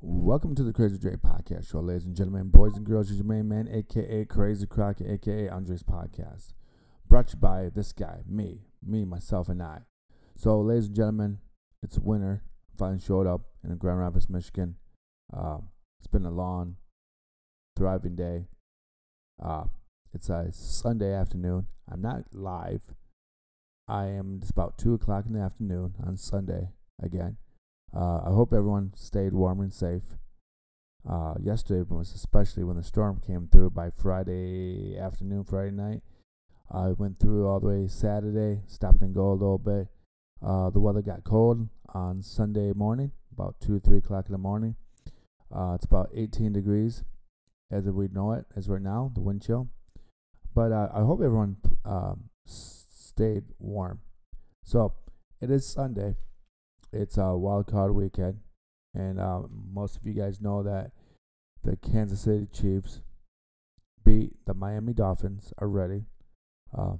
Welcome to the Crazy Dre Podcast Show, ladies and gentlemen, boys and girls. It's your main man, aka Crazy Crockett, aka Andres Podcast. Brought to you by this guy, me, me, myself, and I. So, ladies and gentlemen, it's winter. Finally showed up in Grand Rapids, Michigan. Uh, it's been a long, thriving day. Uh, it's a Sunday afternoon. I'm not live. I am. It's about two o'clock in the afternoon on Sunday again. Uh, I hope everyone stayed warm and safe. Uh, yesterday was especially when the storm came through by Friday afternoon, Friday night. I went through all the way Saturday, stopped and go a little bit. Uh, the weather got cold on Sunday morning, about two, or three o'clock in the morning. Uh, it's about 18 degrees as we know it, as right now, the wind chill. But uh, I hope everyone um, stayed warm. So it is Sunday it's a wild card weekend, and um, most of you guys know that the Kansas City Chiefs beat the Miami Dolphins already. Uh,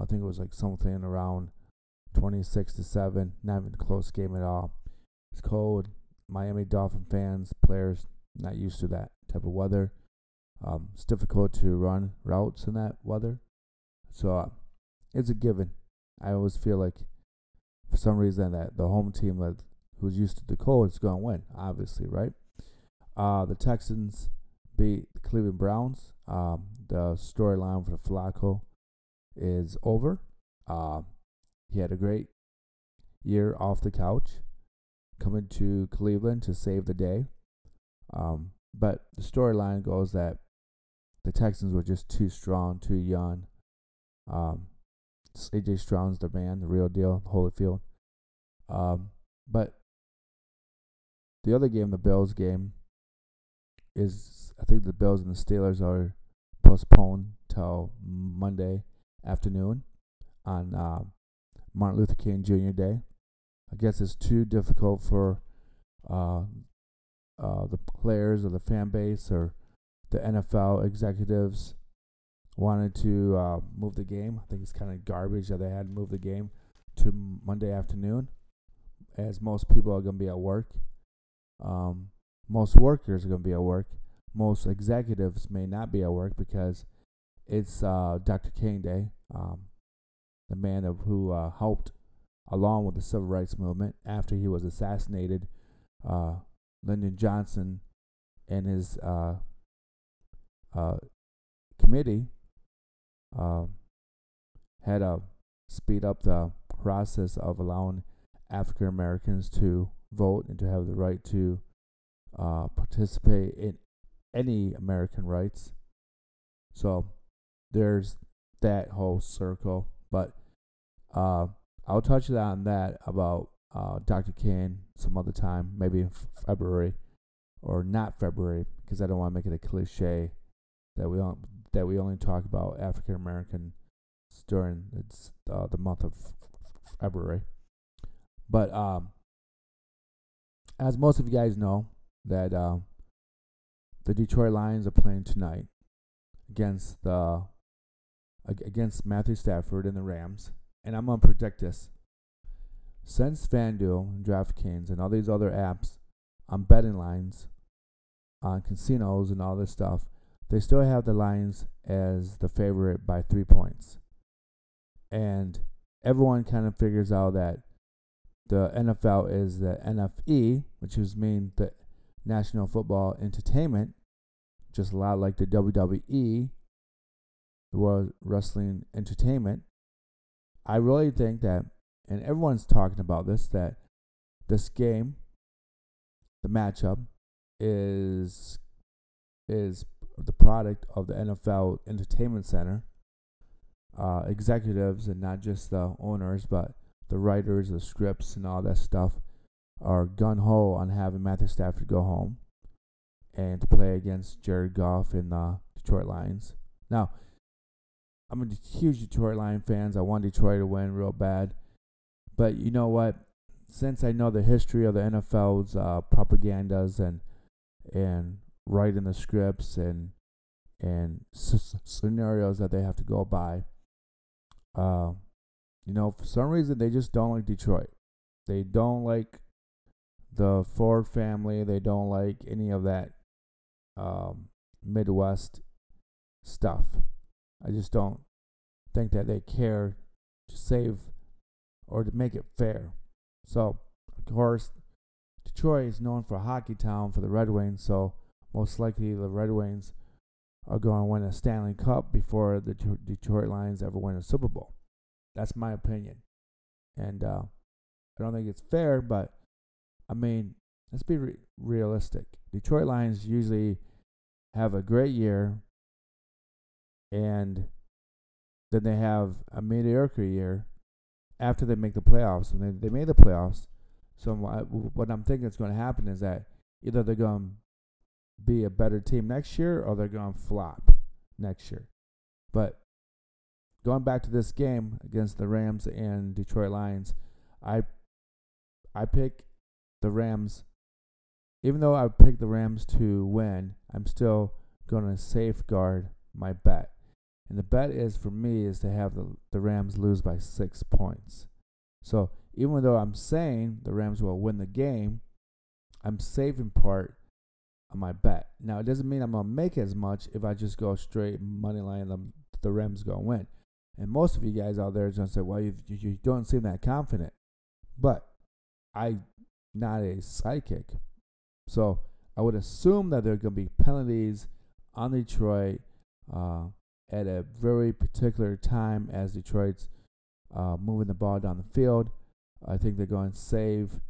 I think it was like something around 26 to 7, not even a close game at all. It's cold. Miami Dolphin fans, players, not used to that type of weather. Um, it's difficult to run routes in that weather. So uh, it's a given. I always feel like for some reason that the home team that who's used to the cold is going to win, obviously, right? Uh, the Texans beat the Cleveland Browns. Um, the storyline for Flacco is over. Uh, he had a great year off the couch, coming to Cleveland to save the day. Um, but the storyline goes that the Texans were just too strong, too young. Um, CJ Stroud's the man, the real deal, Holyfield. Um, but the other game, the Bills game, is I think the Bills and the Steelers are postponed till Monday afternoon on uh, Martin Luther King Jr. Day. I guess it's too difficult for uh, uh, the players or the fan base or the NFL executives wanted to uh, move the game. I think it's kind of garbage that they had to move the game to Monday afternoon, as most people are going to be at work. Um, most workers are going to be at work. Most executives may not be at work because it's uh, Dr. King Day, um, the man of who uh, helped along with the civil rights movement after he was assassinated. Uh, Lyndon Johnson and his uh, uh, committee uh, had to speed up the process of allowing African Americans to vote and to have the right to uh, participate in any American rights. So there's that whole circle. But uh, I'll touch on that about uh, Dr. King some other time, maybe in February or not February, because I don't want to make it a cliche that we don't that we only talk about African Americans during uh, the month of February. But um, as most of you guys know, that uh, the Detroit Lions are playing tonight against the against Matthew Stafford and the Rams, and I'm gonna predict this. Since FanDuel and DraftKings and all these other apps on betting lines, on casinos and all this stuff, they still have the Lions as the favorite by three points. And everyone kind of figures out that the NFL is the NFE, which is mean the National Football Entertainment, just a lot like the WWE, the World Wrestling Entertainment. I really think that, and everyone's talking about this, that this game, the matchup, is is the product of the NFL Entertainment Center. Uh, executives and not just the owners, but the writers, the scripts, and all that stuff are gun ho on having Matthew Stafford go home and to play against Jared Goff in the Detroit Lions. Now, I'm a huge Detroit Lion fans. I want Detroit to win real bad, but you know what? Since I know the history of the NFL's uh, propagandas and and writing the scripts and and s- scenarios that they have to go by. Uh, you know, for some reason they just don't like Detroit. They don't like the Ford family. They don't like any of that um, Midwest stuff. I just don't think that they care to save or to make it fair. So, of course, Detroit is known for hockey town for the Red Wings, so most likely the Red Wings are going to win a Stanley Cup before the Detroit Lions ever win a Super Bowl. That's my opinion. And uh, I don't think it's fair, but I mean, let's be re- realistic. Detroit Lions usually have a great year and then they have a mediocre year after they make the playoffs. And they, they made the playoffs. So what I'm thinking is going to happen is that either they're going be a better team next year or they're going to flop next year. But going back to this game against the Rams and Detroit Lions, I I pick the Rams. Even though I picked the Rams to win, I'm still going to safeguard my bet. And the bet is for me is to have the, the Rams lose by six points. So even though I'm saying the Rams will win the game, I'm saving part of my bet. Now it doesn't mean I'm gonna make as much if I just go straight money line them the Rams gonna win. And most of you guys out there are gonna say, well, you, you don't seem that confident. But I not a psychic. So I would assume that there are gonna be penalties on Detroit. Uh, at a very particular time as Detroit's uh, moving the ball down the field. I think they're going to save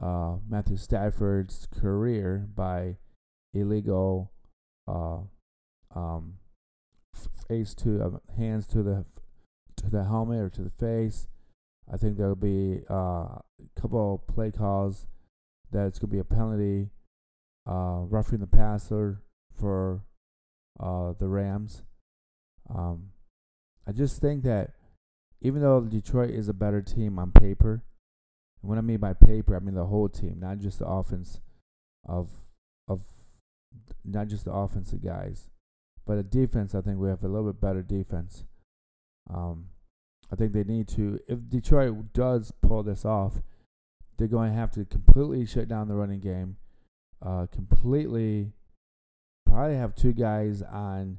uh, Matthew Stafford's career by illegal uh, um, face to uh, hands to the to the helmet or to the face. I think there'll be uh, a couple play calls that it's going to be a penalty, uh, roughing the passer for uh, the Rams. Um, I just think that even though Detroit is a better team on paper, and what I mean by paper, I mean the whole team, not just the offense of of not just the offensive guys, but the defense. I think we have a little bit better defense. Um, I think they need to. If Detroit does pull this off, they're going to have to completely shut down the running game. Uh, completely, probably have two guys on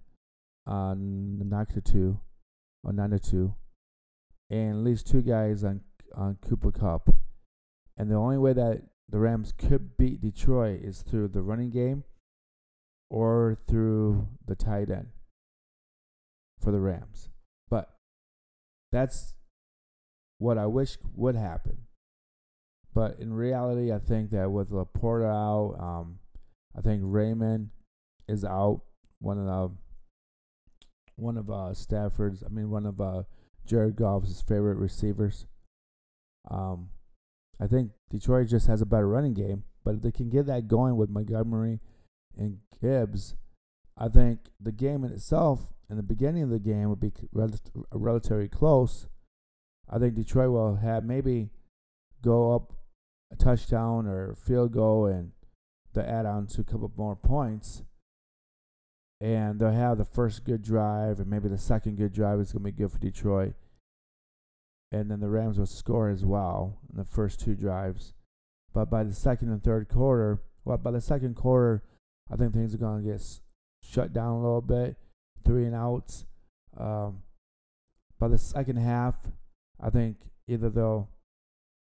on Nacua or Nana two, and at least two guys on on Cooper Kupp. And the only way that the Rams could beat Detroit is through the running game or through the tight end for the Rams. But that's what I wish would happen. But in reality, I think that with LaPorta out, um, I think Raymond is out. One of the one of uh, Stafford's, I mean, one of uh, Jared Goff's favorite receivers. Um, I think Detroit just has a better running game, but if they can get that going with Montgomery and Gibbs, I think the game in itself, in the beginning of the game, would be rel- relatively close. I think Detroit will have maybe go up a touchdown or field goal and the add on to a couple more points and they'll have the first good drive, and maybe the second good drive is going to be good for Detroit. And then the Rams will score as well in the first two drives. But by the second and third quarter, well, by the second quarter, I think things are going to get shut down a little bit, three and outs. Um, by the second half, I think either they'll,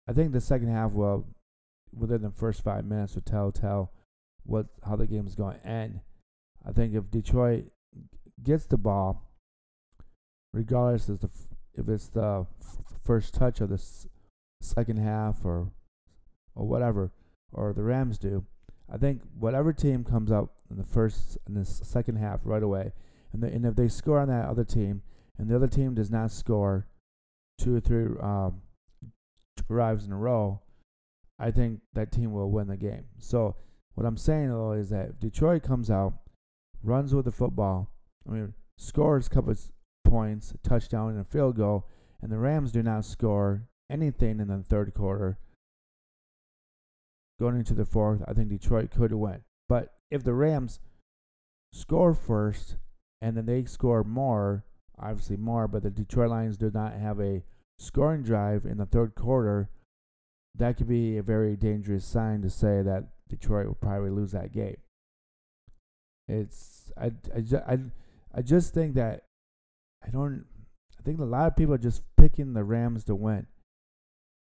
I think the second half will, within the first five minutes, will tell tell what how the game is going to end. I think if Detroit gets the ball, regardless of the if it's the first touch of the second half or or whatever, or the Rams do, I think whatever team comes up in the first and the second half right away, and the, and if they score on that other team, and the other team does not score two or three um, drives in a row, I think that team will win the game. So what I'm saying though is that if Detroit comes out runs with the football. I mean, scores a couple of points, a touchdown, and a field goal, and the Rams do not score anything in the third quarter. Going into the fourth, I think Detroit could win. But if the Rams score first and then they score more, obviously more, but the Detroit Lions do not have a scoring drive in the third quarter, that could be a very dangerous sign to say that Detroit will probably lose that game. It's I I, I, I just think that I don't I think a lot of people are just picking the Rams to win.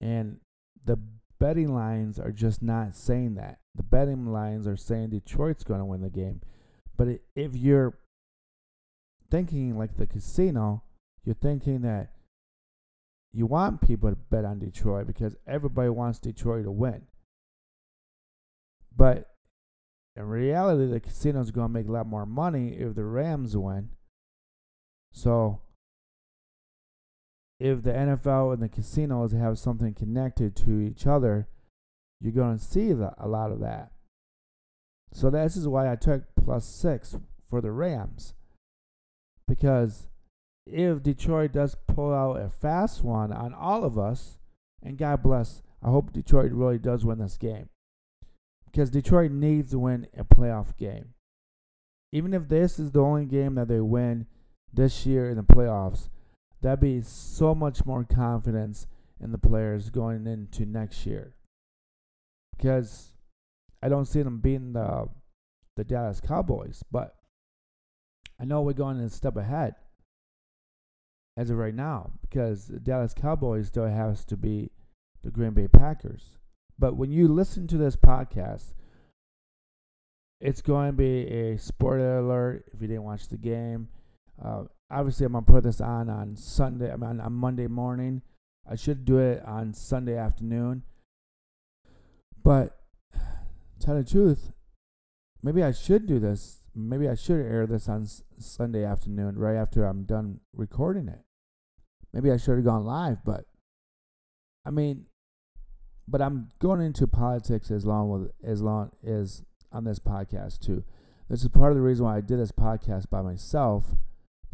And the betting lines are just not saying that. The betting lines are saying Detroit's going to win the game. But if you're thinking like the casino, you're thinking that you want people to bet on Detroit because everybody wants Detroit to win. But in reality, the casino's going to make a lot more money if the Rams win. So, if the NFL and the casinos have something connected to each other, you're going to see the, a lot of that. So, this is why I took plus six for the Rams. Because if Detroit does pull out a fast one on all of us, and God bless, I hope Detroit really does win this game. Because Detroit needs to win a playoff game. Even if this is the only game that they win this year in the playoffs, that'd be so much more confidence in the players going into next year. Because I don't see them beating the the Dallas Cowboys, but I know we're going a step ahead as of right now because the Dallas Cowboys still has to be the Green Bay Packers. But when you listen to this podcast, it's going to be a spoiler alert if you didn't watch the game. Uh, obviously, I'm gonna put this on on Sunday. I mean, on Monday morning. I should do it on Sunday afternoon. But tell the truth, maybe I should do this. Maybe I should air this on S- Sunday afternoon, right after I'm done recording it. Maybe I should have gone live, but I mean, but I'm going into politics as long with as long as on this podcast too. This is part of the reason why I did this podcast by myself,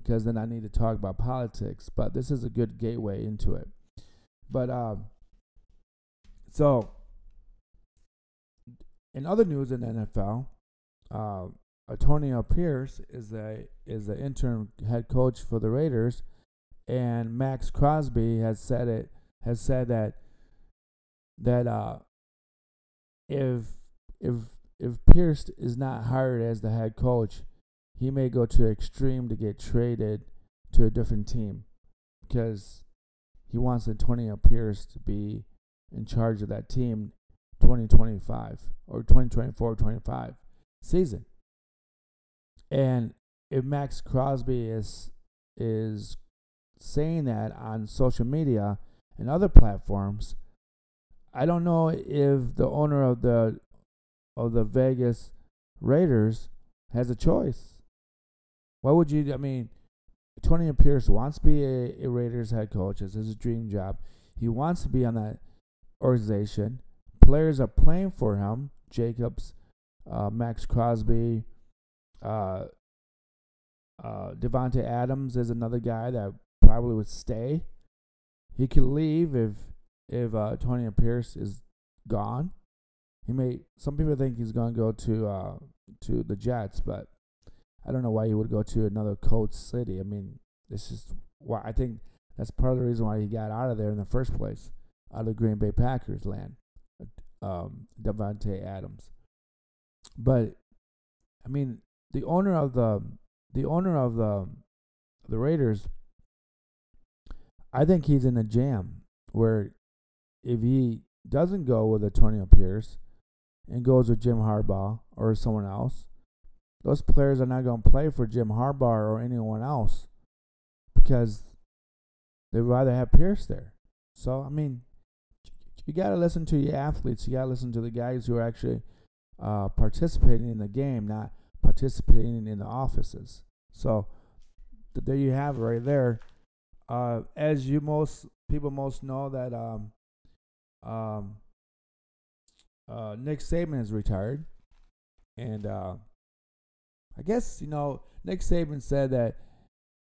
because then I need to talk about politics. But this is a good gateway into it. But um, so in other news in the NFL, uh, Antonio Pierce is the is the interim head coach for the Raiders, and Maxx Crosby has said it has said that that uh, if if if Pierce is not hired as the head coach, he may go to extreme to get traded to a different team because he wants Antonio Pierce to be in charge of that team 2025 or 2024 25 season. And if Maxx Crosby is is saying that on social media and other platforms, I don't know if the owner of the of the Vegas Raiders has a choice. Why would you? I mean, Tony Pierce wants to be a, a Raiders head coach. It's his dream job. He wants to be on that organization. Players are playing for him. Jacobs, uh, Maxx Crosby, uh, uh, Davante Adams is another guy that probably would stay. He could leave if if uh, Tony Pierce is gone. He may. Some people think he's going to go to uh, to the Jets, but I don't know why he would go to another cold city. I mean, this is why I think that's part of the reason why he got out of there in the first place, out of Green Bay Packers land. Um, Davante Adams, but I mean, the owner of the the owner of the the Raiders, I think he's in a jam where if he doesn't go with Antonio Pierce and goes with Jim Harbaugh or someone else, those players are not going to play for Jim Harbaugh or anyone else because they'd rather have Pierce there. So, I mean, you got to listen to your athletes. You got to listen to the guys who are actually uh, participating in the game, not participating in the offices. So, there you have it right there. Uh, as you most people most know that um, um, uh, Nick Saban is retired, and uh, I guess you know Nick Saban said that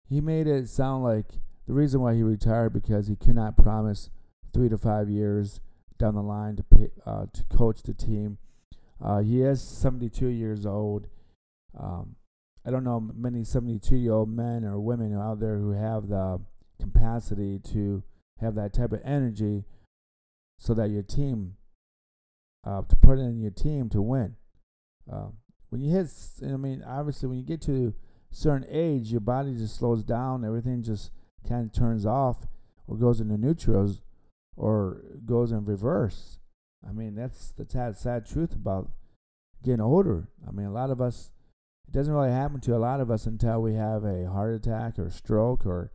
he made it sound like the reason why he retired because he cannot promise three to five years down the line to pay, uh, to coach the team. Uh, he is 72 years old. Um, I don't know many 72 year old men or women out there who have the capacity to have that type of energy so that your team, uh, to put in your team to win. Uh, when you hit, I mean, obviously, when you get to a certain age, your body just slows down. Everything just kind of turns off or goes into neutrals or goes in reverse. I mean, that's the sad, sad truth about getting older. I mean, a lot of us, it doesn't really happen to a lot of us until we have a heart attack or stroke or,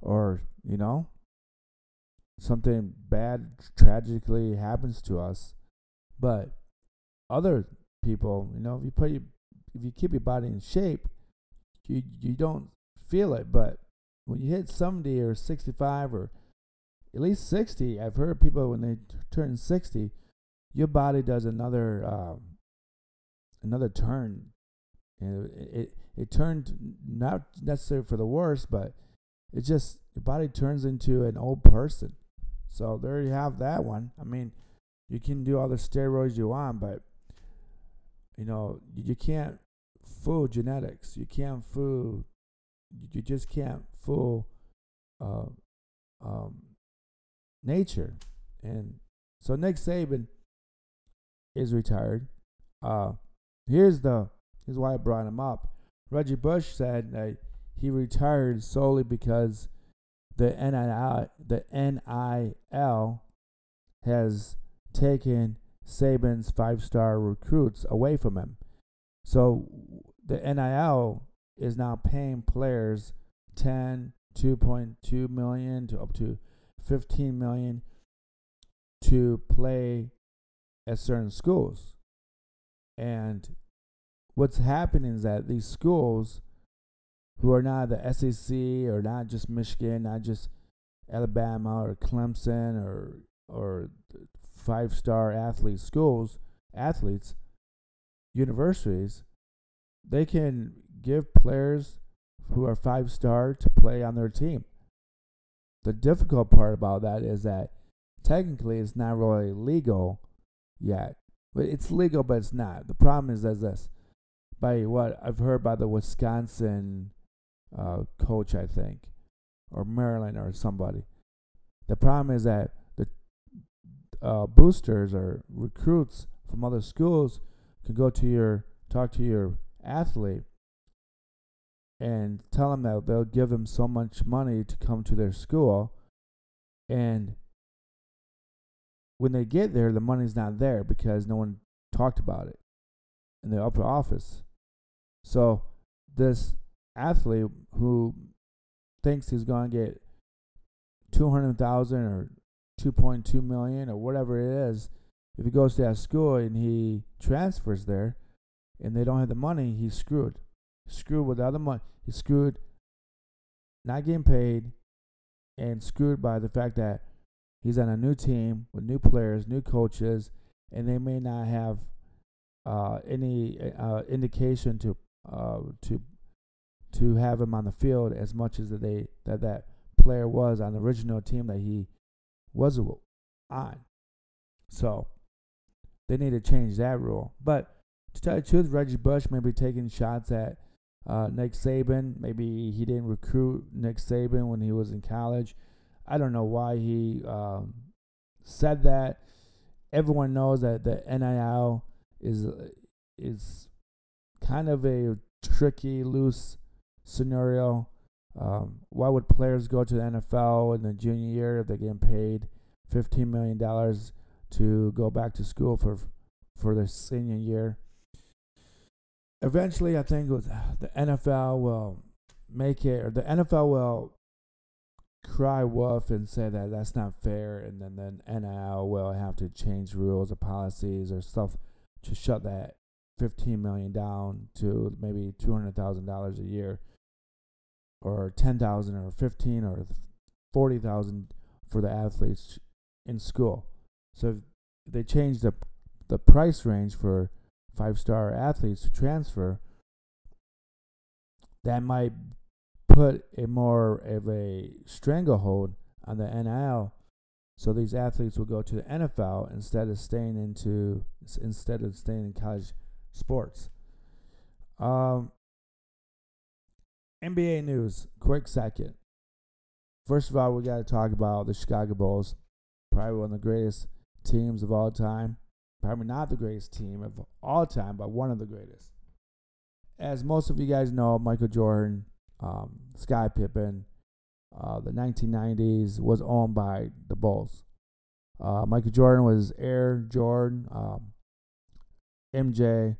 or you know, something bad tragically happens to us. But other people, you know, if you put your, if you keep your body in shape, you you don't feel it. But when you hit 70 or 65 or at least 60, I've heard people when they t- turn 60, your body does another um, another turn. And it, it it turned not necessarily for the worse, but it just your body turns into an old person. So there you have that one. I mean, you can do all the steroids you want, but you know you can't fool genetics. You can't fool. You just can't fool uh, um, nature. And so Nick Saban is retired. Uh, here's the here's why I brought him up. Reggie Bush said that he retired solely because the NIL the NIL has taken Saban's five star recruits away from him. So the NIL is now paying players 10, 2.2 million to up to 15 million to play at certain schools. And what's happening is that these schools who are not the SEC or not just Michigan, not just Alabama or Clemson or or five star athlete schools, athletes, universities, they can give players who are five star to play on their team. The difficult part about that is that technically it's not really legal yet. But it's legal, but it's not. The problem is as this. By what I've heard by the Wisconsin uh, coach, I think, or Maryland or somebody. The problem is that uh, boosters or recruits from other schools can go to your talk to your athlete and tell them that they'll give them so much money to come to their school. And when they get there the money's not there because no one talked about it in the upper office. So this athlete who thinks he's going to get 200,000 or 2.2 million or whatever it is if he goes to that school and he transfers there and they don't have the money he's screwed screwed with the money. He's screwed not getting paid and screwed by the fact that he's on a new team with new players, new coaches, and they may not have uh, any uh, indication to uh, to to have him on the field as much as that they that that player was on the original team that he was on. So they need to change that rule. But to tell the truth, Reggie Bush may be taking shots at uh, Nick Saban. Maybe he didn't recruit Nick Saban when he was in college. I don't know why he um, said that. Everyone knows that the NIL is is kind of a tricky, loose scenario. Um, why would players go to the NFL in the junior year if they're getting paid fifteen million dollars to go back to school for for their senior year? eventually, I think the NFL will make it, or the NFL will cry wolf and say that that's not fair, and then then NIL will have to change rules or policies or stuff to shut that fifteen million down to maybe two hundred thousand dollars a year, or ten thousand, or fifteen, or forty thousand for the athletes in school. So if they change the the price range for five star athletes to transfer, that might put a more of a stranglehold on the NIL. So these athletes will go to the NFL instead of staying into instead of staying in college sports. Um, NBA news, quick second. First of all, we got to talk about the Chicago Bulls. probably one of the greatest teams of all time. Probably not the greatest team of all time, but one of the greatest. As most of you guys know, Michael Jordan, um, Sky Pippen, uh, the 1990s was owned by the Bulls. Uh, Michael Jordan was Air Jordan, um, MJ.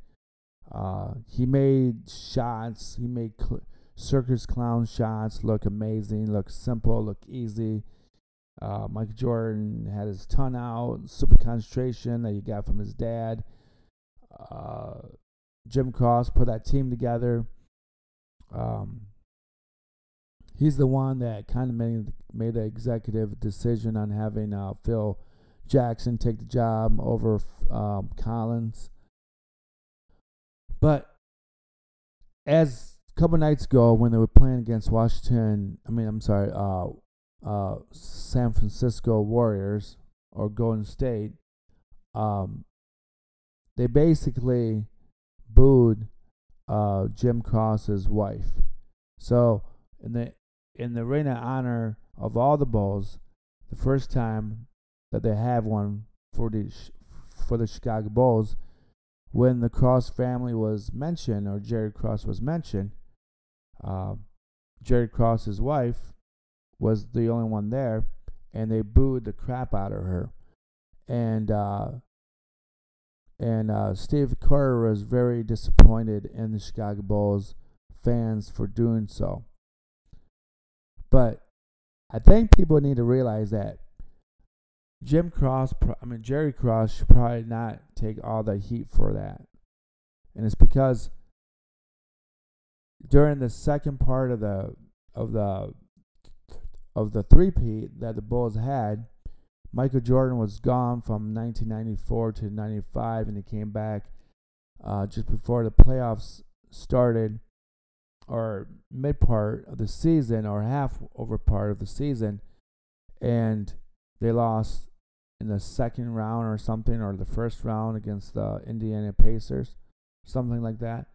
Uh, he made shots. He made cl- circus clown shots look amazing, look simple, look easy. Uh, Michael Jordan had his ton out, super concentration that he got from his dad. Uh, Jim Krause put that team together. Um, he's the one that kind of made made the executive decision on having uh, Phil Jackson take the job over um, Collins. But as a couple nights ago, when they were playing against Washington, I mean, I'm sorry, uh, uh, San Francisco Warriors or Golden State, um, they basically booed uh, Jim Krause's wife. So in the in the ring of honor of all the Bulls, the first time that they have one for the for the Chicago Bulls, when the Krause family was mentioned or Jerry Krause was mentioned, uh, Jerry Krause's wife was the only one there, and they booed the crap out of her, and uh, and uh, Steve Kerr was very disappointed in the Chicago Bulls fans for doing so. But I think people need to realize that Jim Krause, I mean Jerry Cross, should probably not take all the heat for that, and it's because during the second part of the of the of the three-peat that the Bulls had, Michael Jordan was gone from 1994 to 95, and he came back uh, just before the playoffs started, or mid part of the season, or half over part of the season, and they lost in the second round or something, or the first round against the Indiana Pacers, something like that.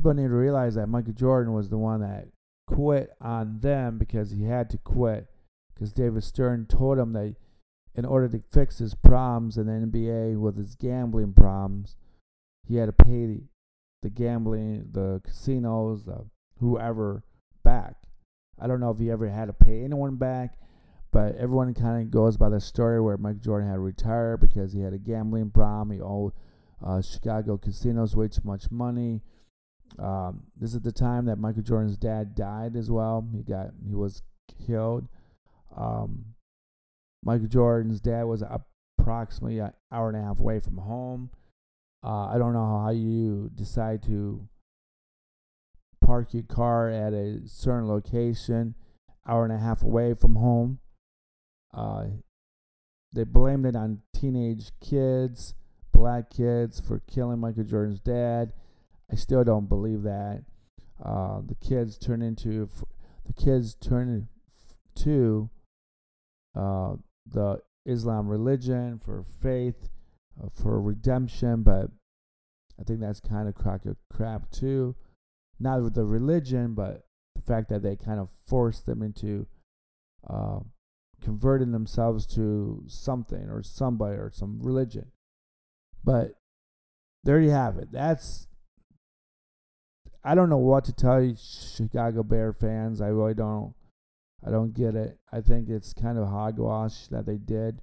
People need to realize that Michael Jordan was the one that quit on them because he had to quit because David Stern told him that in order to fix his problems in the NBA with his gambling problems, he had to pay the, the gambling, the casinos, the whoever back. I don't know if he ever had to pay anyone back, but everyone kind of goes by the story where Mike Jordan had to retire because he had a gambling problem. He owed uh, Chicago casinos way too much money. Um, this is the time that Michael Jordan's dad died as well. He got he was killed. Um, Michael Jordan's dad was approximately an hour and a half away from home. Uh, I don't know how you decide to park your car at a certain location, hour and a half away from home. Uh, they blamed it on teenage kids, black kids, for killing Michael Jordan's dad. I still don't believe that. Uh, the kids turn into the kids turn to uh, the Islam religion for faith, uh, for redemption, but I think that's kind of crack of crap too. Not with the religion, but the fact that they kind of force them into uh, converting themselves to something or somebody or some religion. But there you have it. That's I don't know what to tell you, Chicago Bear fans. I really don't. I don't get it. I think it's kind of hogwash that they did.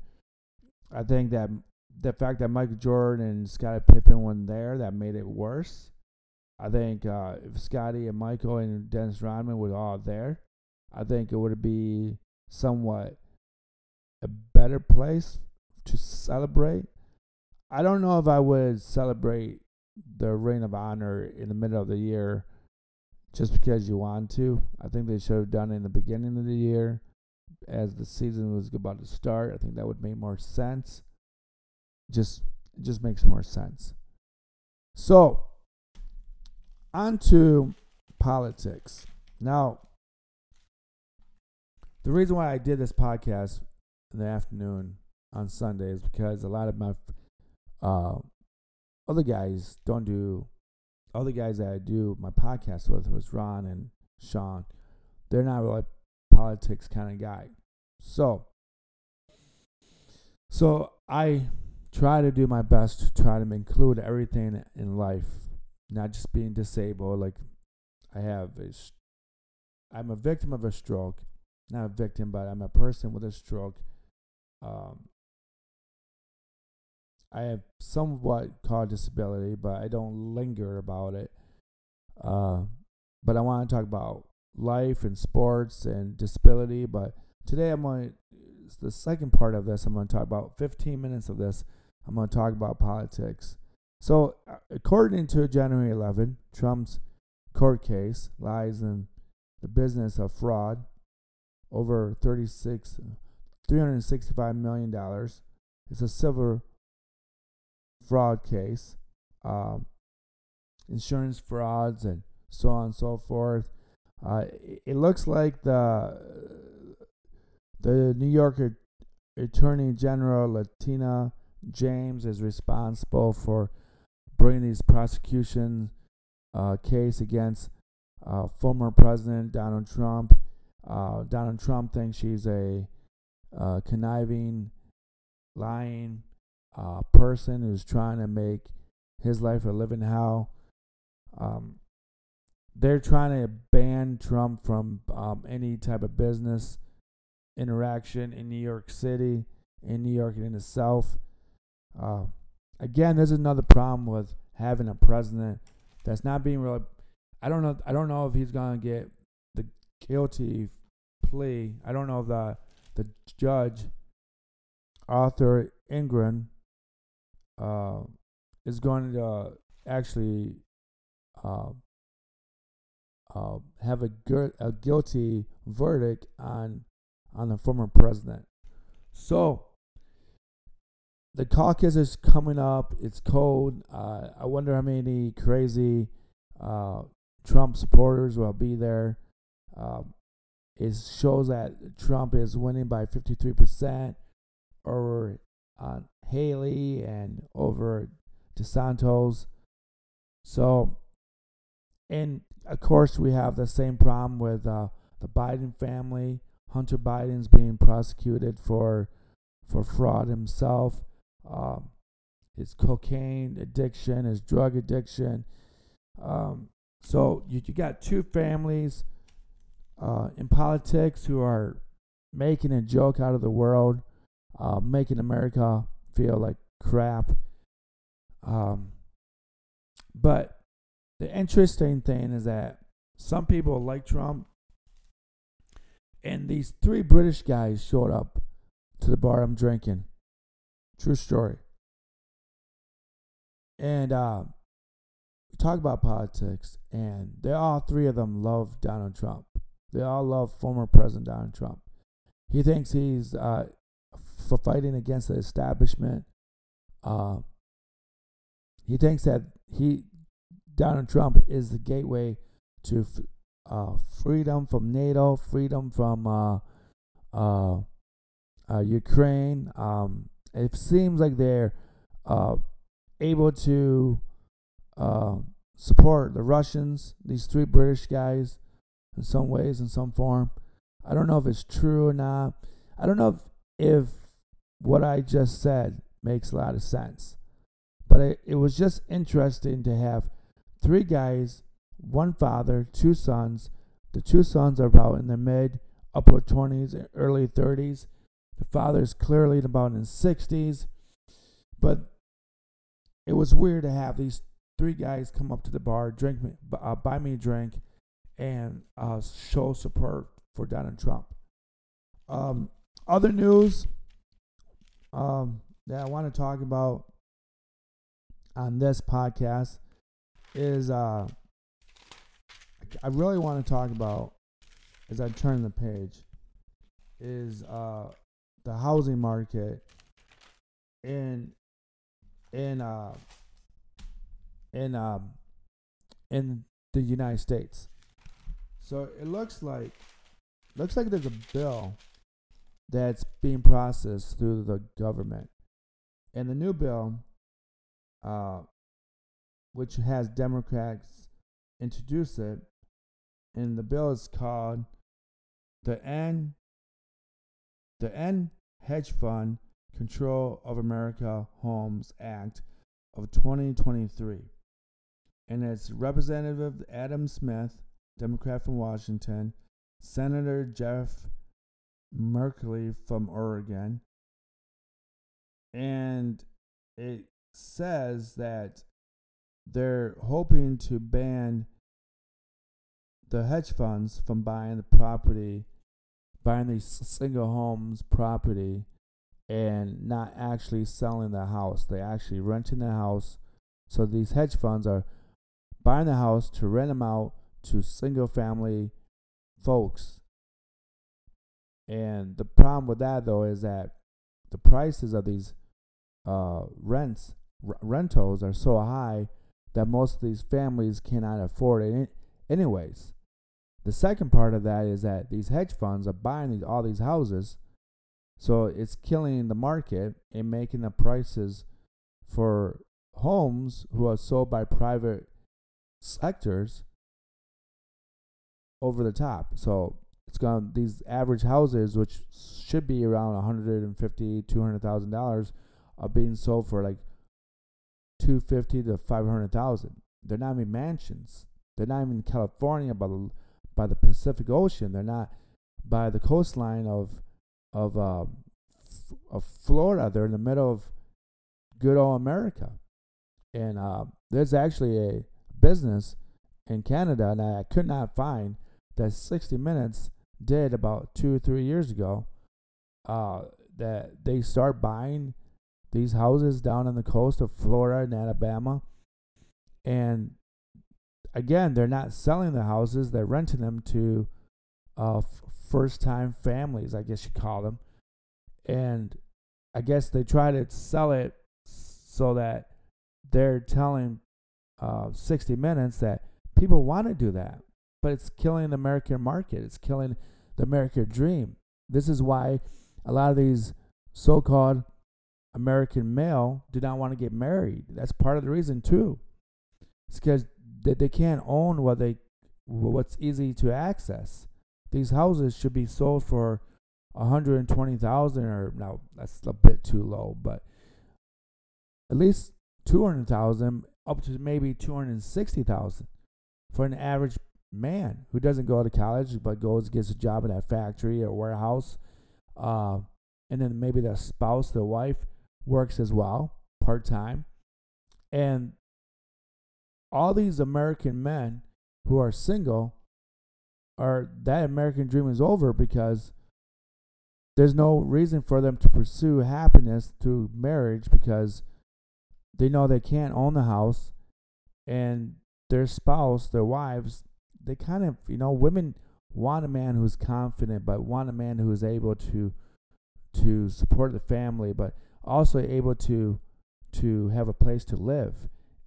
I think that the fact that Michael Jordan and Scottie Pippen weren't there that made it worse. I think uh, if Scotty and Michael and Dennis Rodman were all there, I think it would be somewhat a better place to celebrate. I don't know if I would celebrate the Ring of Honor in the middle of the year just because you want to. I think they should have done it in the beginning of the year as the season was about to start. I think that would make more sense. Just it just makes more sense. So, on to politics. Now, the reason why I did this podcast in the afternoon on Sunday is because a lot of my uh, other guys don't do other guys that I do my podcast with was Ron and Sean. They're not really politics kind of guy. So So I try to do my best to try to include everything in life, not just being disabled. Like I have a, I'm a victim of a stroke, not a victim, but I'm a person with a stroke. Um, I have somewhat called disability, but I don't linger about it. Uh, but I want to talk about life and sports and disability. But today I'm going to, the second part of this, I'm going to talk about 15 minutes of this. I'm going to talk about politics. So, uh, according to January 11, Trump's court case lies in the business of fraud over 36 365 million dollars. It's a civil fraud case, um, insurance frauds, and so on and so forth. Uh, it, looks like the the New York Attorney General Letitia James is responsible for bringing these prosecution uh, case against uh, former President Donald Trump. Uh, Donald Trump thinks she's a uh, conniving, lying uh, person who's trying to make his life a living hell. Um, they're trying to ban Trump from um, any type of business interaction in New York City, in New York and in the South. Uh, again, there's another problem with having a president that's not being really. I don't know. I don't know if he's gonna get the guilty plea. I don't know if the the judge, Arthur Engoron, uh, is going to uh, actually uh, uh, have a, gu- a guilty verdict on on the former president. So the caucus is coming up. It's cold. Uh, I wonder how many crazy uh, Trump supporters will be there. Um, it shows that Trump is winning by 53% over uh, Haley and over DeSantis. So, and of course, we have the same problem with uh, the Biden family. Hunter Biden's being prosecuted for for fraud himself um, his cocaine addiction, his drug addiction. Um, so you, you got two families uh, in politics who are making a joke out of the world, uh, making America feel like crap. Um, but the interesting thing is that some people like Trump, and these three British guys showed up to the bar I'm drinking. True story. And uh, talk about politics, and they all three of them love Donald Trump. They all love former President Donald Trump. He thinks he's uh, for fighting against the establishment. Uh, he thinks that he Donald Trump is the gateway to uh, freedom from NATO, freedom from uh, uh, uh Ukraine, um, it seems like they're able to support the Russians, these three British guys, in some ways, in some form. I don't know if it's true or not. I don't know if, if what I just said makes a lot of sense. But it, it was just interesting to have three guys, one father, two sons. The two sons are about in their mid, upper 20s, early 30s. The father is clearly about in his 60s. But it was weird to have these three guys come up to the bar, drink me, uh, buy me a drink, and uh, show support for Donald Trump. Um, other news um, that I want to talk about on this podcast is uh, I really want to talk about as I turn the page is uh, the housing market in in uh in um in the United States. So it looks like looks like there's a bill that's being processed through the government. And the new bill uh which has Democrats introduce it and the bill is called the End the End hedge fund Control of America Homes Act of 2023. And it's Representative Adam Smith, Democrat from Washington, Senator Jeff Merkley from Oregon, and it says that they're hoping to ban the hedge funds from buying the property, buying these single homes property, and not actually selling the house. They're actually renting the house. So these hedge funds are buying the house to rent them out to single family folks. And the problem with that though is that the prices of these uh, rents r- rentals are so high that most of these families cannot afford it anyways. The second part of that is that these hedge funds are buying these, all these houses, so it's killing the market and making the prices for homes who are sold by private sectors over the top. So it's gone these average houses, which should be around 150, 200,000 dollars, are being sold for like 250 to 500,000. They're not even mansions. They're not even in California by the by the Pacific Ocean. They're not by the coastline of of uh, of Florida. They're in the middle of good old America. And uh, there's actually a business in Canada that I could not find that 60 Minutes did about two or three years ago. Uh, that they start buying these houses down on the coast of Florida and Alabama. And again, they're not selling the houses, they're renting them to uh, f- first time families, I guess you call them. And I guess they try to sell it so that they're telling uh, 60 Minutes that people want to do that. But it's killing the American market, it's killing the American dream. This is why a lot of these so called American male do not want to get married. That's part of the reason too. It's because they, they can't own what they what's easy to access. These houses should be sold for 120,000 or now that's a bit too low, but at least 200,000 up to maybe 260,000 for an average man who doesn't go to college but goes gets a job in a factory or warehouse uh, and then maybe their spouse their wife works as well, part time. And all these American men who are single are that American dream is over because there's no reason for them to pursue happiness through marriage because they know they can't own the house and their spouse, their wives, they kind of, you know, women want a man who's confident but want a man who is able to to support the family but also able to to have a place to live.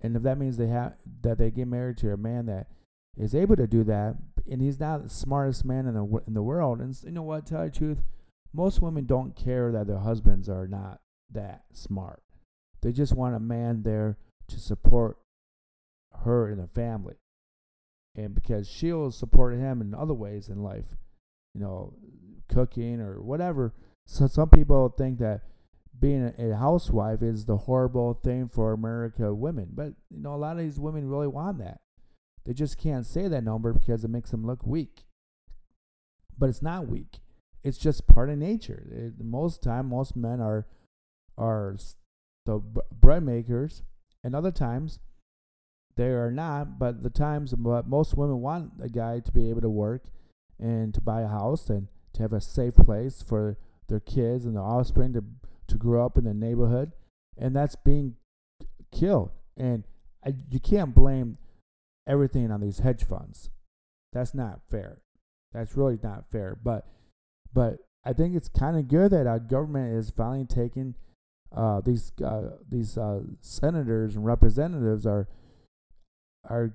And if that means they have that they get married to a man that is able to do that, and he's not the smartest man in the in the world, and you know what? Tell you the truth, most women don't care that their husbands are not that smart. They just want a man there to support her and the family, and because she'll support him in other ways in life, you know, cooking or whatever. So some people think that being a, housewife is the horrible thing for America women. But you know, a lot of these women really want that. They just can't say that number because it makes them look weak. But it's not weak. It's just part of nature. It, most time, most men are are the bread makers, and other times they are not. But the times, but most women want a guy to be able to work and to buy a house and to have a safe place for their kids and their offspring to to grow up in the neighborhood, and that's being killed. And I, you can't blame everything on these hedge funds. That's not fair. That's really not fair. But but I think it's kind of good that our government is finally taking uh, these uh, these uh, senators and representatives are are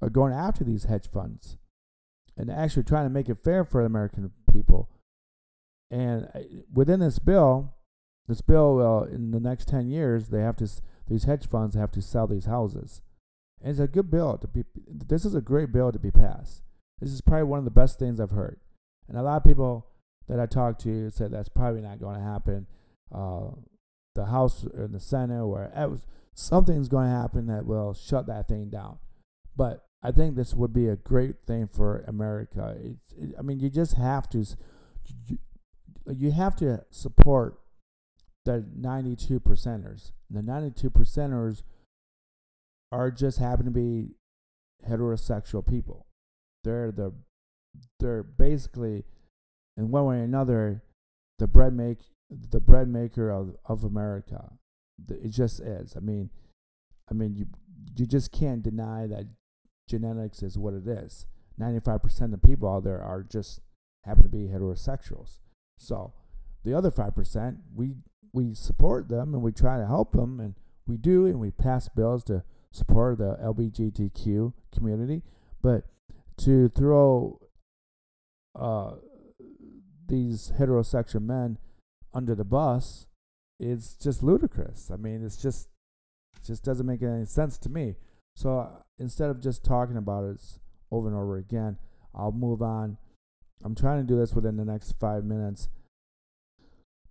are going after these hedge funds and actually trying to make it fair for American people. And uh, within this bill, this bill, uh, in the next 10 years, they have to, these hedge funds have to sell these houses. And it's a good bill to be, this is a great bill to be passed. This is probably one of the best things I've heard. And a lot of people that I talked to said that's probably not going to happen. uh, the House or the Senate, or it was, something's going to happen that will shut that thing down. But I think this would be a great thing for America. It, I mean, you just have to, you, you have to support the 92 percenters. The 92 percenters are just happen to be heterosexual people. They're the they're basically in one way or another the bread make the bread maker of, of America. It just is. I mean, I mean you you just can't deny that genetics is what it is. Ninety five percent of people out there are just happen to be heterosexuals. So the other five percent, we we support them and we try to help them and we do and we pass bills to support the LGBTQ community. But to throw uh, these heterosexual men under the bus is just ludicrous. I mean, it's just just doesn't make any sense to me. So uh, instead of just talking about it over and over again, I'll move on. I'm trying to do this within the next five minutes.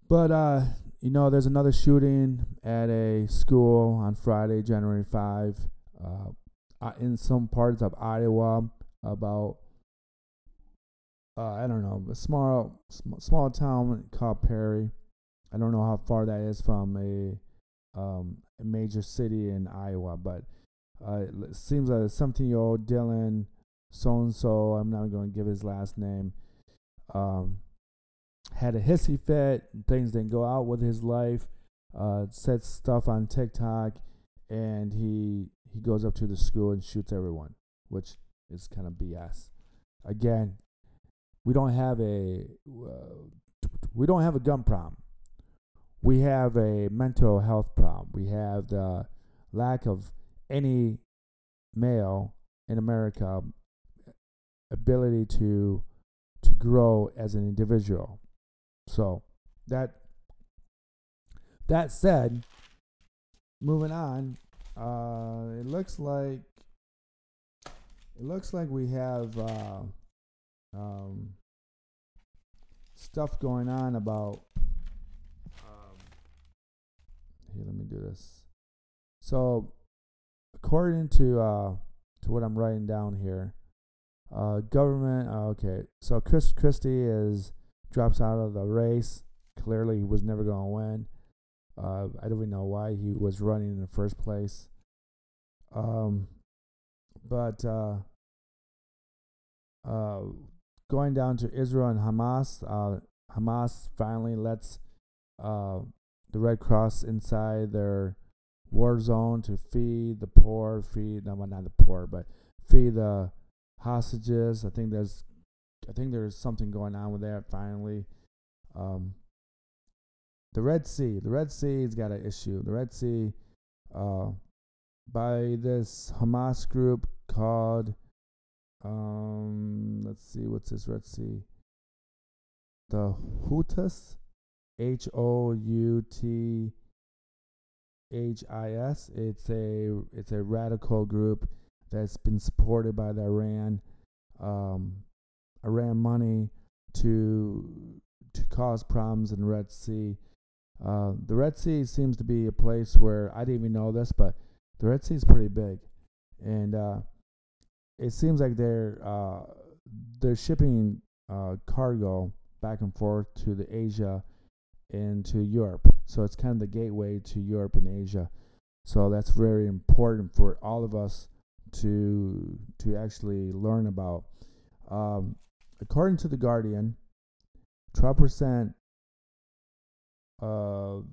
But uh, you know, there's another shooting at a school on Friday, January 5, uh, in some parts of Iowa. About uh, I don't know, a small small town called Perry. I don't know how far that is from a, um, a major city in Iowa, but uh, it seems like a 17 year old Dylan so and so. I'm not going to give his last name. Um, had a hissy fit. Things didn't go out with his life. Uh, said stuff on TikTok, and he he goes up to the school and shoots everyone, which is kind of BS. Again, we don't have a uh, we don't have a gun problem. We have a mental health problem. We have the lack of any male in America ability to to grow as an individual. So that that said, moving on, uh, it looks like it looks like we have uh, um, stuff going on about. Here, let me do this. So, according to uh, to what I'm writing down here, uh, government. Uh, okay, so Chris Christie is drops out of the race. Clearly, he was never going to win. Uh, I don't even know why he was running in the first place. Um, but uh, uh, going down to Israel and Hamas, uh, Hamas finally lets uh, the Red Cross inside their war zone to feed the poor, feed no, not the poor, but feed the hostages. I think there's I think there's something going on with that finally. Um, the Red Sea, the Red Sea's got an issue. The Red Sea, uh, by this Hamas group called, um, let's see, what's this Red Sea? The Houthis, H O U T H I S. It's a it's a radical group that's been supported by the Iran. Um, Iran money to to cause problems in the Red Sea. Uh, the Red Sea seems to be a place where I didn't even know this, but the Red Sea is pretty big, and uh, it seems like they're uh, they're shipping uh, cargo back and forth to the Asia and to Europe. So it's kind of the gateway to Europe and Asia. So that's very important for all of us to to actually learn about. Um, according to the Guardian, 12% of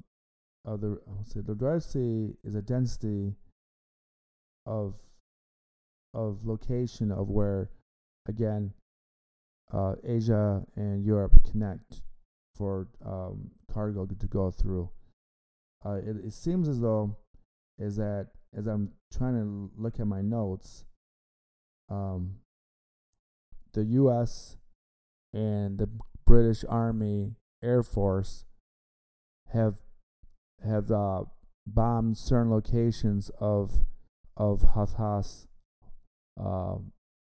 of the let's the Sea is a density of of location of where again uh, Asia and Europe connect for um, cargo to go through. Uh, it, it seems as though is that as I'm trying to look at my notes, um, the U.S. and the British Army Air Force have have uh, bombed certain locations of of Hamas uh,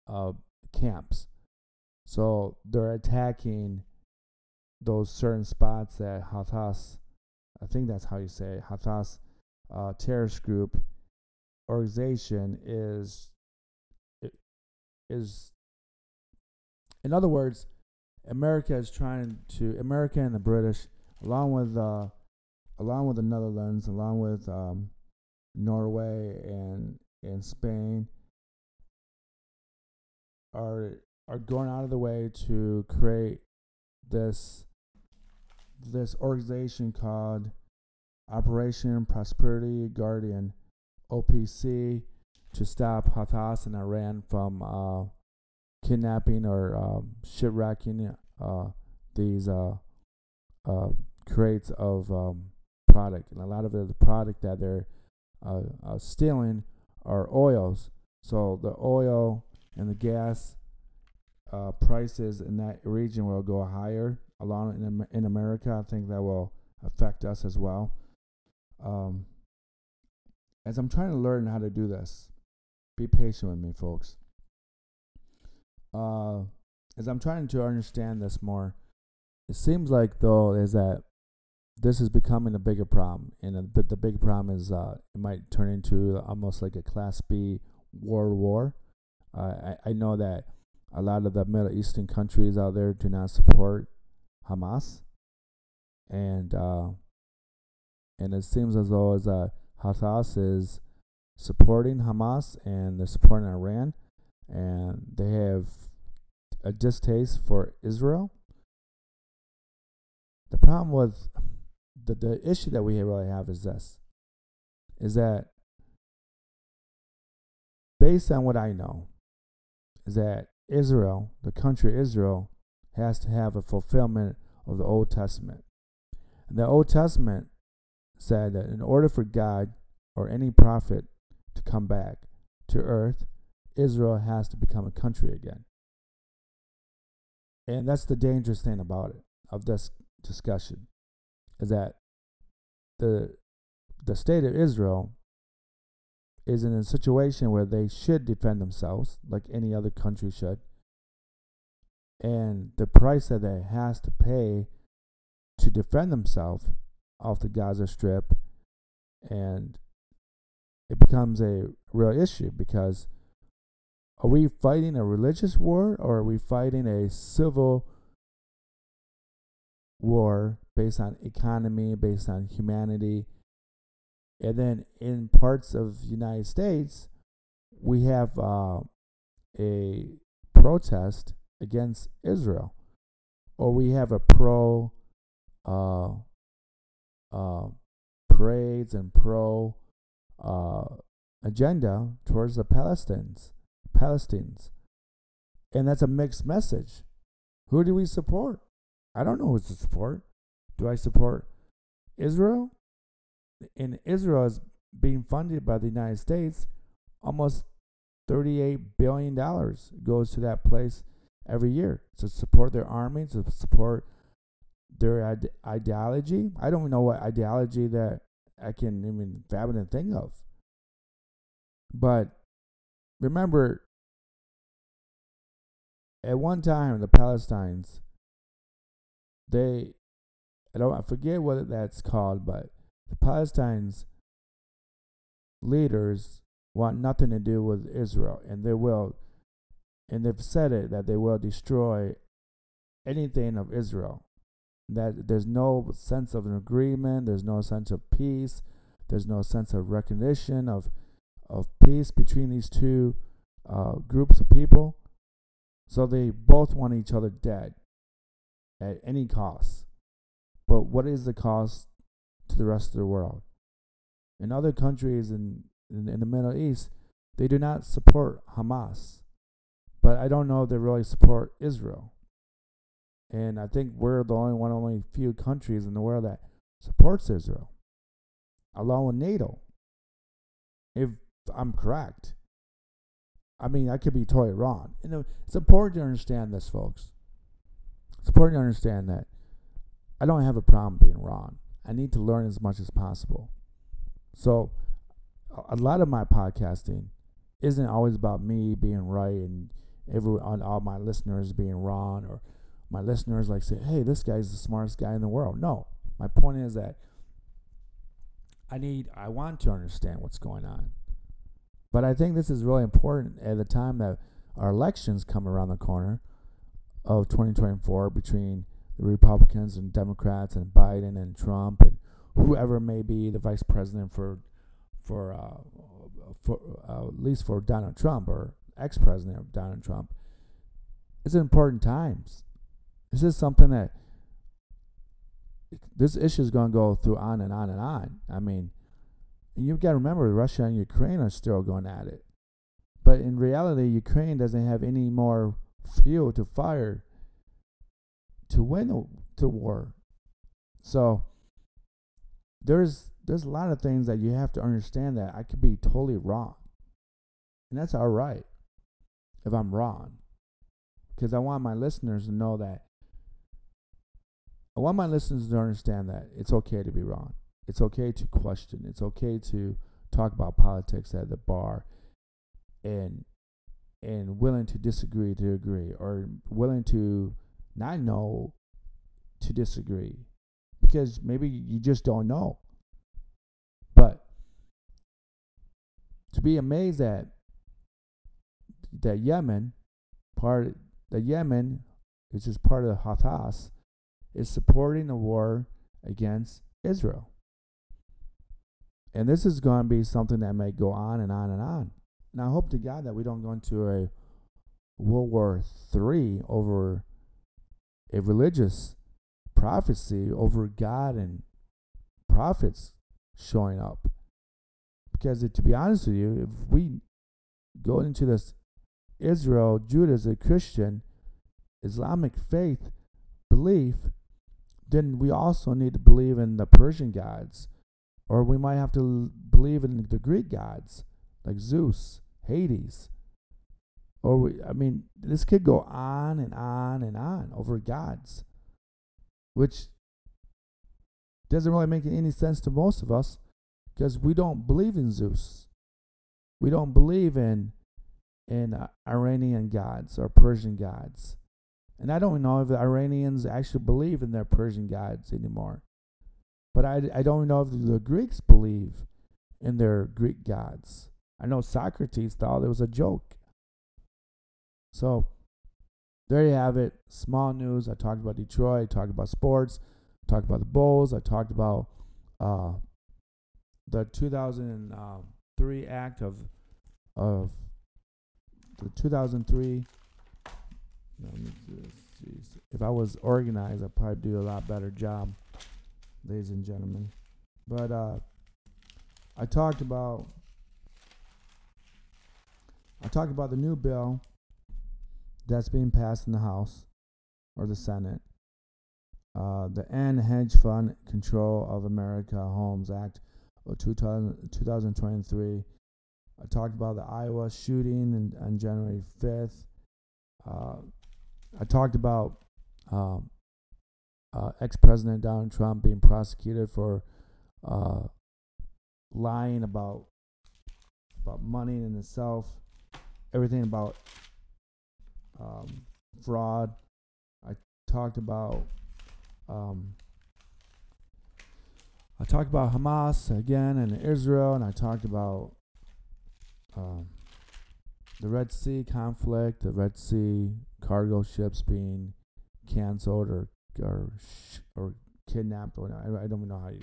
uh, camps. So they're attacking those certain spots that Hamas I think that's how you say it, Hamas uh, terrorist group organization is is in other words, America is trying to America and the British, along with uh, along with the Netherlands, along with um, Norway and and Spain, are are going out of the way to create this this organization called Operation Prosperity Guardian (OPG) to stop Hamas and Iran from uh, kidnapping or um, shipwrecking uh, these uh, uh, crates of um, product, and a lot of the product that they're uh, stealing are oils. So the oil and the gas uh, prices in that region will go higher. Along in in America, I think that will affect us as well. Um, as I'm trying to learn how to do this, be patient with me, folks uh, as I'm trying to understand this more, it seems like though is that this is becoming a bigger problem, and a, the big problem is uh, it might turn into almost like a Class B world war. Uh, I I know that a lot of the Middle Eastern countries out there do not support Hamas, and uh, and it seems as though as uh, Hamas is supporting Hamas and they're supporting Iran and they have a distaste for Israel. The problem with the, the issue that we really have is this is that based on what I know, is that Israel, the country Israel, has to have a fulfillment of the Old Testament. And the Old Testament said that in order for God or any prophet to come back to earth, Israel has to become a country again. And that's the dangerous thing about it, of this discussion, is that the the state of Israel is in a situation where they should defend themselves like any other country should. And the price that they has to pay to defend themselves off the Gaza Strip and it becomes a real issue because are we fighting a religious war or are we fighting a civil war based on economy, based on humanity? And then in parts of the United States, we have uh, a protest against Israel, or we have a pro uh, uh, parades and pro uh, agenda towards the Palestinians. Palestinians. And that's a mixed message. Who do we support? I don't know who to support. Do I support Israel? And Israel is being funded by the United States. Almost $38 billion goes to that place every year to support their army, to support their ide- ideology. I don't know what ideology that I can even fathom and think of. But remember, at one time the Palestinians they I don't I forget what that's called, but the Palestinians leaders want nothing to do with Israel and they will and they've said it that they will destroy anything of Israel. That there's no sense of an agreement, there's no sense of peace, there's no sense of recognition of of peace between these two uh, groups of people. So they both want each other dead at any cost. But what is the cost to the rest of the world? In other countries in, in, in the Middle East, they do not support Hamas. But I don't know if they really support Israel. And I think we're the only one, only few countries in the world that supports Israel, along with NATO. If I'm correct. I mean, I could be totally wrong. And it's important to understand this, folks. It's important to understand that I don't have a problem being wrong. I need to learn as much as possible. So, a lot of my podcasting isn't always about me being right and everyone, on all my listeners being wrong, or my listeners like say, "Hey, this guy's the smartest guy in the world." No, my point is that I need, I want to understand what's going on. But I think this is really important at the time that our elections come around the corner of 2024 between the Republicans and Democrats and Biden and Trump and whoever may be the vice president for for uh, for uh, at least for Donald Trump or ex-president of Donald Trump. It's important times. This is something that this issue is going to go through on and on and on. I mean, you've got to remember Russia and Ukraine are still going at it. But in reality, Ukraine doesn't have any more fuel to fire to win the, the war. So there's there's a lot of things that you have to understand that I could be totally wrong. And that's all right if I'm wrong. Because I want my listeners to know that I want my listeners to understand that it's okay to be wrong. It's okay to question. It's okay to talk about politics at the bar and and willing to disagree to agree or willing to not know to disagree because maybe you just don't know. But to be amazed that that Yemen part the Yemen, which is part of Hamas, is supporting the war against Israel. And this is going to be something that may go on and on and on. And I hope to God that we don't go into a World War III over a religious prophecy over God and prophets showing up. Because it, to be honest with you, if we go into this Israel, a Christian, Islamic faith belief, then we also need to believe in the Persian gods, or we might have to believe in the Greek gods like Zeus, Hades. Or we, I mean, this could go on and on and on over gods, which doesn't really make any sense to most of us because we don't believe in Zeus. We don't believe in in uh, Iranian gods or Persian gods. And I don't know if the Iranians actually believe in their Persian gods anymore. But I, I don't know if the Greeks believe in their Greek gods. I know Socrates thought it was a joke. So there you have it. Small news. I talked about Detroit. I talked about sports. I talked about the Bulls. I talked about uh, the 2003 act of of the 2003 if I was organized, I'd probably do a lot better job, ladies and gentlemen. But uh, I talked about I talked about the new bill that's being passed in the House or the Senate. Uh, the End Hedge Fund Control of America Homes Act of 2000, 2023. I talked about the Iowa shooting on January 5th. Uh, I talked about um, uh, ex-president Donald Trump being prosecuted for uh, lying about about money in itself, everything about um, fraud. I talked about um, I talked about Hamas again and Israel, and I talked about um, the Red Sea conflict, the Red Sea cargo ships being canceled or or or kidnapped or I, I don't know how you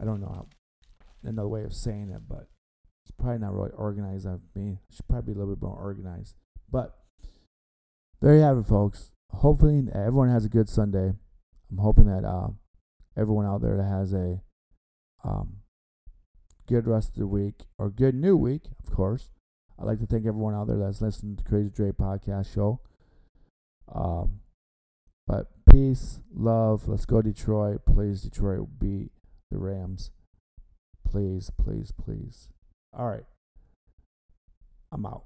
I don't know how another way of saying it, but it's probably not really organized of me. Should probably be a little bit more organized. But there you have it, folks. Hopefully everyone has a good Sunday. I'm hoping that uh, everyone out there that has a um, good rest of the week or good new week, of course. I'd like to thank everyone out there that's listening to Crazy Dre podcast show. Um, but peace, love. Let's go Detroit. Please, Detroit beat the Rams. Please, please, please. All right. I'm out.